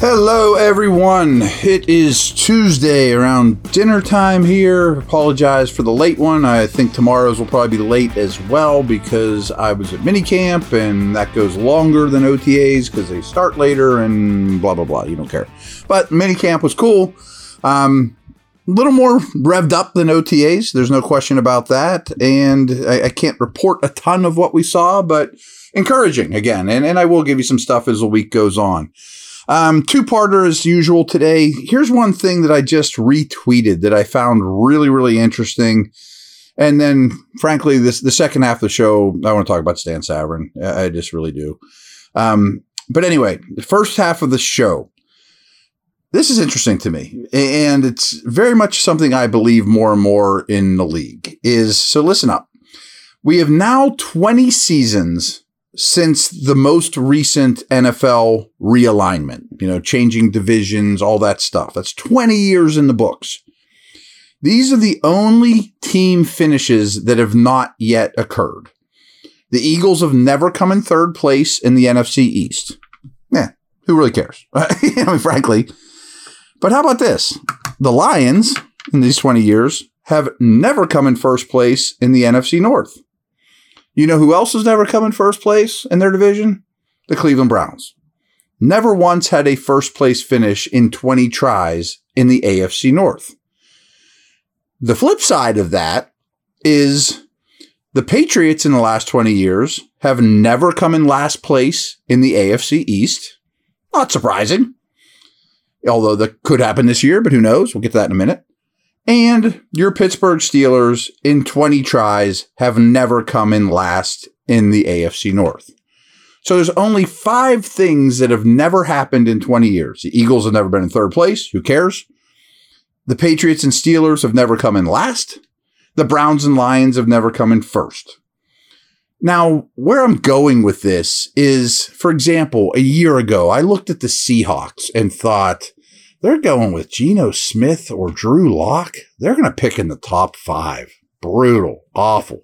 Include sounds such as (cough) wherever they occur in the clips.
Hello, everyone. It is Tuesday around dinner time here. Apologize for the late one. I think tomorrow's will probably be late as well because I was at minicamp and that goes longer than OTAs because they start later and blah, blah, blah. You don't care. But minicamp was cool. Um, a little more revved up than OTAs. There's no question about that. And I, I can't report a ton of what we saw, but encouraging again. And, and I will give you some stuff as the week goes on. Um, two parter as usual today. Here's one thing that I just retweeted that I found really, really interesting. And then, frankly, this the second half of the show, I want to talk about Stan Savran. I just really do. Um, but anyway, the first half of the show. This is interesting to me, and it's very much something I believe more and more in the league. Is so. Listen up. We have now 20 seasons since the most recent NFL realignment, you know, changing divisions, all that stuff. That's 20 years in the books. These are the only team finishes that have not yet occurred. The Eagles have never come in third place in the NFC East. Yeah, who really cares? (laughs) I mean, frankly. But how about this? The Lions, in these 20 years, have never come in first place in the NFC North. You know who else has never come in first place in their division? The Cleveland Browns. Never once had a first place finish in 20 tries in the AFC North. The flip side of that is the Patriots in the last 20 years have never come in last place in the AFC East. Not surprising. Although that could happen this year, but who knows? We'll get to that in a minute. And your Pittsburgh Steelers in 20 tries have never come in last in the AFC North. So there's only five things that have never happened in 20 years. The Eagles have never been in third place. Who cares? The Patriots and Steelers have never come in last. The Browns and Lions have never come in first. Now, where I'm going with this is, for example, a year ago, I looked at the Seahawks and thought, they're going with Geno Smith or Drew Lock. They're going to pick in the top five. Brutal, awful.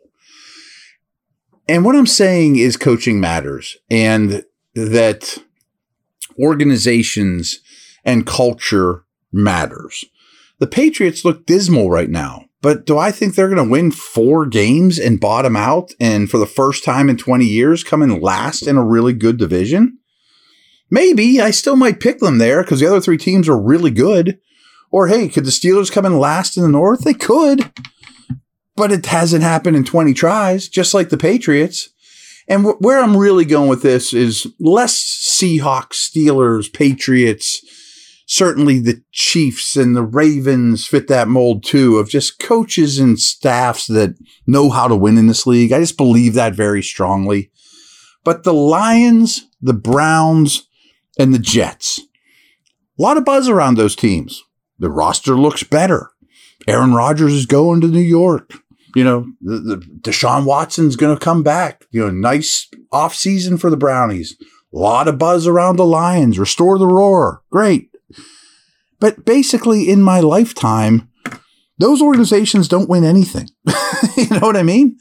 And what I'm saying is coaching matters and that organizations and culture matters. The Patriots look dismal right now, but do I think they're going to win four games and bottom out and for the first time in 20 years come in last in a really good division? Maybe I still might pick them there because the other three teams are really good. Or hey, could the Steelers come in last in the North? They could, but it hasn't happened in 20 tries, just like the Patriots. And wh- where I'm really going with this is less Seahawks, Steelers, Patriots. Certainly the Chiefs and the Ravens fit that mold too of just coaches and staffs that know how to win in this league. I just believe that very strongly. But the Lions, the Browns, and the Jets. A lot of buzz around those teams. The roster looks better. Aaron Rodgers is going to New York. You know, the, the Deshaun Watson's going to come back. You know, nice off season for the Brownies. A lot of buzz around the Lions. Restore the roar. Great. But basically, in my lifetime, those organizations don't win anything. (laughs) you know what I mean?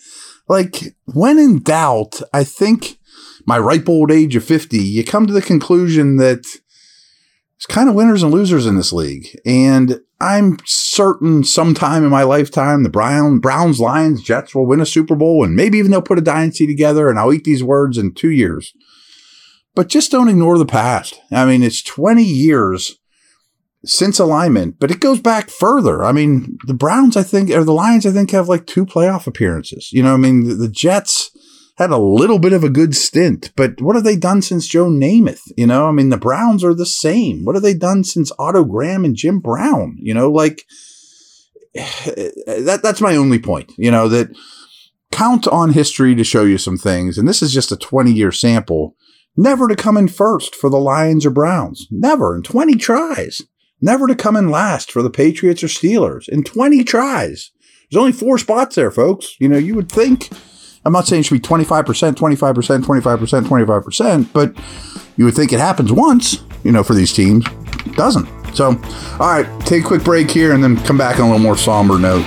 Like, when in doubt, I think my ripe old age of 50, you come to the conclusion that it's kind of winners and losers in this league. And I'm certain sometime in my lifetime, the Brown, Browns, Lions, Jets will win a Super Bowl and maybe even they'll put a dynasty together. And I'll eat these words in two years. But just don't ignore the past. I mean, it's 20 years since alignment, but it goes back further. I mean, the Browns, I think, or the Lions, I think, have like two playoff appearances. You know, I mean, the, the Jets had a little bit of a good stint, but what have they done since Joe Namath? You know, I mean, the Browns are the same. What have they done since Otto Graham and Jim Brown? You know, like (sighs) that, that's my only point, you know, that count on history to show you some things. And this is just a 20 year sample, never to come in first for the Lions or Browns, never in 20 tries, never to come in last for the Patriots or Steelers in 20 tries. There's only four spots there, folks. You know, you would think I'm not saying it should be 25%, 25%, 25%, 25%, but you would think it happens once, you know, for these teams. It doesn't. So, all right, take a quick break here and then come back on a little more somber note.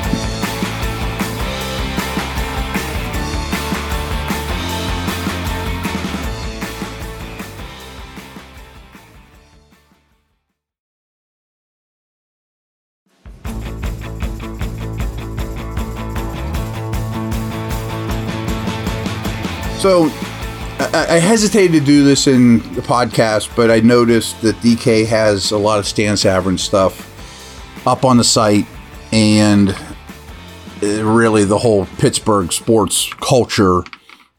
So I, I hesitated to do this in the podcast, but I noticed that DK has a lot of Stan Savran stuff up on the site, and uh, really the whole Pittsburgh sports culture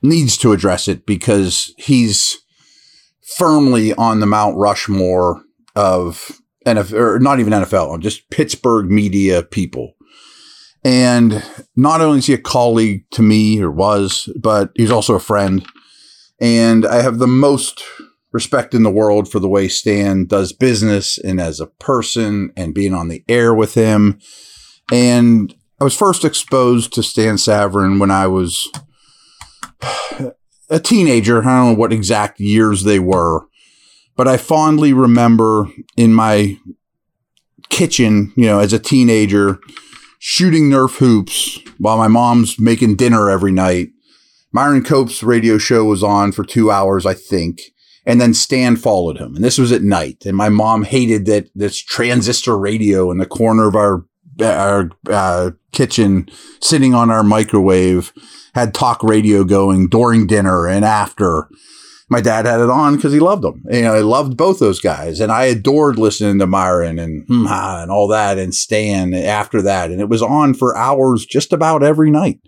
needs to address it because he's firmly on the Mount Rushmore of NFL, or not even NFL, just Pittsburgh media people. And not only is he a colleague to me, or was, but he's also a friend. And I have the most respect in the world for the way Stan does business and as a person and being on the air with him. And I was first exposed to Stan Savran when I was (sighs) a teenager. I don't know what exact years they were, but I fondly remember in my kitchen, you know, as a teenager, shooting Nerf hoops while my mom's making dinner every night. Myron Cope's radio show was on for two hours, I think. And then Stan followed him. And this was at night. And my mom hated that this transistor radio in the corner of our, our uh, kitchen sitting on our microwave had talk radio going during dinner and after. My dad had it on because he loved them. You know, I loved both those guys, and I adored listening to Myron and hmm and all that, and Stan after that, and it was on for hours just about every night.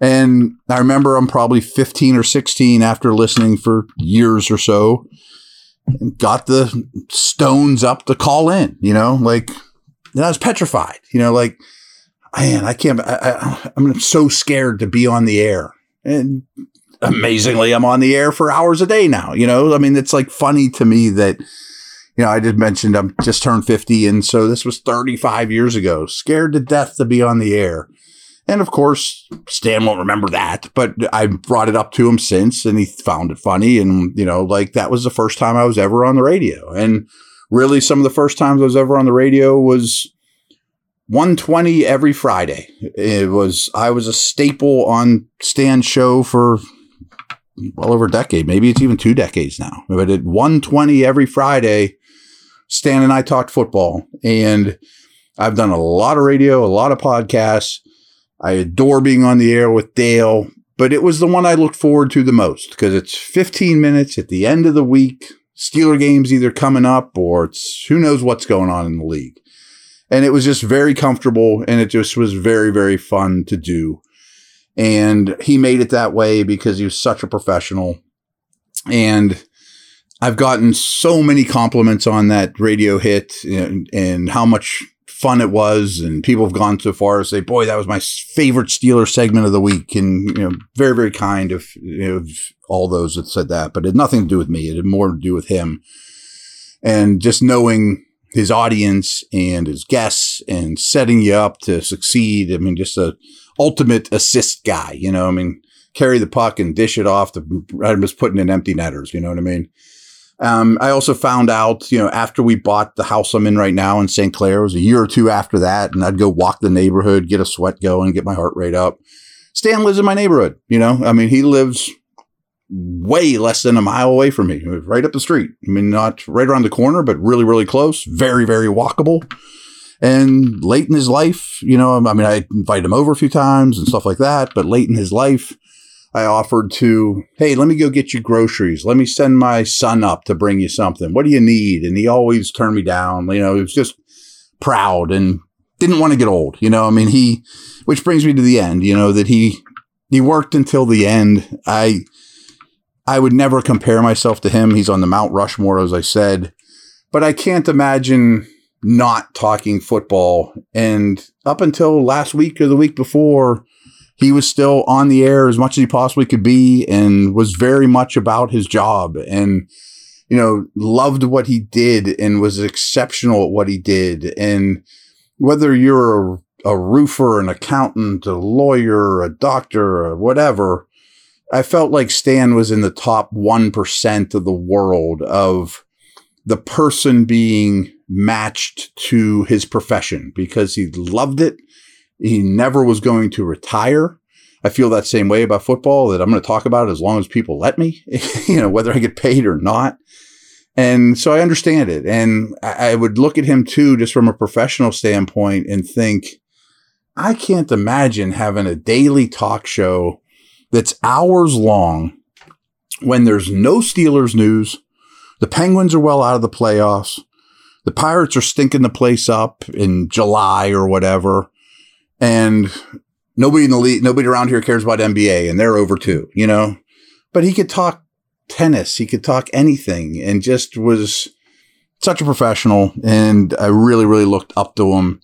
And I remember I'm probably 15 or 16 after listening for years or so, and got the stones up to call in, you know, like, and I was petrified, you know, like man, I can't, I, am so scared to be on the air. And amazingly, I'm on the air for hours a day now. You know, I mean, it's like funny to me that, you know, I just mentioned I'm just turned 50. And so this was 35 years ago, scared to death to be on the air. And of course, Stan won't remember that, but I brought it up to him since and he found it funny. And, you know, like that was the first time I was ever on the radio. And really, some of the first times I was ever on the radio was 120 every Friday. It was I was a staple on Stan's show for well over a decade. Maybe it's even two decades now. But at 120 every Friday, Stan and I talked football. And I've done a lot of radio, a lot of podcasts. I adore being on the air with Dale, but it was the one I looked forward to the most because it's 15 minutes at the end of the week. Steeler games either coming up or it's who knows what's going on in the league and it was just very comfortable and it just was very very fun to do and he made it that way because he was such a professional. And i've gotten so many compliments on that radio hit and, and how much fun it was. And people have gone so far as to say boy that was my favorite steeler segment of the week. And you know very very kind of, of all those that said that but it had nothing to do with me. It had more to do with him. And just knowing his audience and his guests and setting you up to succeed. I mean, just a ultimate assist guy, you know, I mean, carry the puck and dish it off to I'm just putting in empty netters, you know what I mean? Um, I also found out, you know, after we bought the house I'm in right now in St. Clair, it was a year or two after that, and I'd go walk the neighborhood, get a sweat going, get my heart rate up. Stan lives in my neighborhood, you know, I mean, he lives way less than a mile away from me, right up the street. I mean, not right around the corner, but really, really close. Very, very walkable. And late in his life, you know, I mean, I invited him over a few times and stuff like that. But late in his life, I offered to, hey, let me go get you groceries. Let me send my son up to bring you something. What do you need? And he always turned me down. You know, he was just proud and didn't want to get old. You know, I mean, he, which brings me to the end, you know, that he, he worked until the end. I, I would never compare myself to him. He's on the Mount Rushmore, as I said, but I can't imagine not talking football. And up until last week or the week before, he was still on the air as much as he possibly could be and was very much about his job and, you know, loved what he did and was exceptional at what he did. And whether you're a, a roofer, an accountant, a lawyer, a doctor, or whatever, I felt like Stan was in the top 1% of the world of the person being matched to his profession because he loved it. He never was going to retire. I feel that same way about football that I'm going to talk about it as long as people let me, (laughs) you know, whether I get paid or not. And so I understand it. And I would look at him too, just from a professional standpoint and think, I can't imagine having a daily talk show that's hours long when there's no Steelers news. The Penguins are well out of the playoffs. The Pirates are stinking the place up in July or whatever. And nobody in the league, nobody around here cares about NBA and they're over too, you know? But he could talk tennis. He could talk anything and just was such a professional. And I really, really looked up to him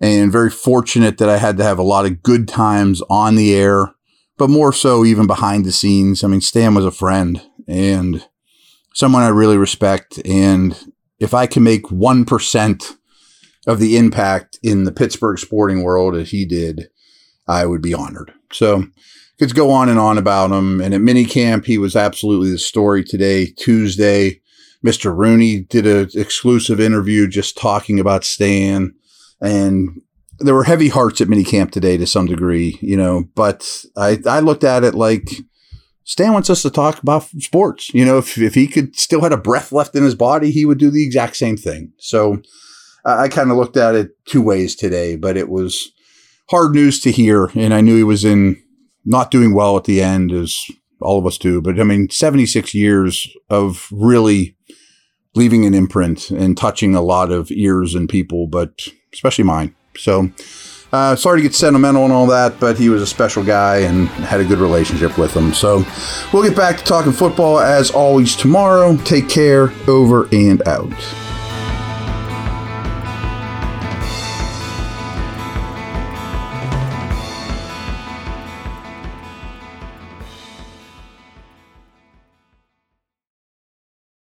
and very fortunate that I had to have a lot of good times on the air, but more so even behind the scenes. I mean, Stan was a friend and someone I really respect. And if I can make 1% of the impact in the Pittsburgh sporting world as he did, I would be honored. So could go on and on about him. And at minicamp, he was absolutely the story today, Tuesday. Mr. Rooney did an exclusive interview just talking about Stan. And there were heavy hearts at minicamp today to some degree, you know, but I, I looked at it like Stan wants us to talk about sports. You know, if, if he could still had a breath left in his body, he would do the exact same thing. So I, I kind of looked at it two ways today, but it was hard news to hear. And I knew he was in not doing well at the end, as all of us do. But I mean, 76 years of really leaving an imprint and touching a lot of ears and people, but especially mine. So, uh, sorry to get sentimental and all that, but he was a special guy and had a good relationship with him. So, we'll get back to talking football as always tomorrow. Take care. Over and out.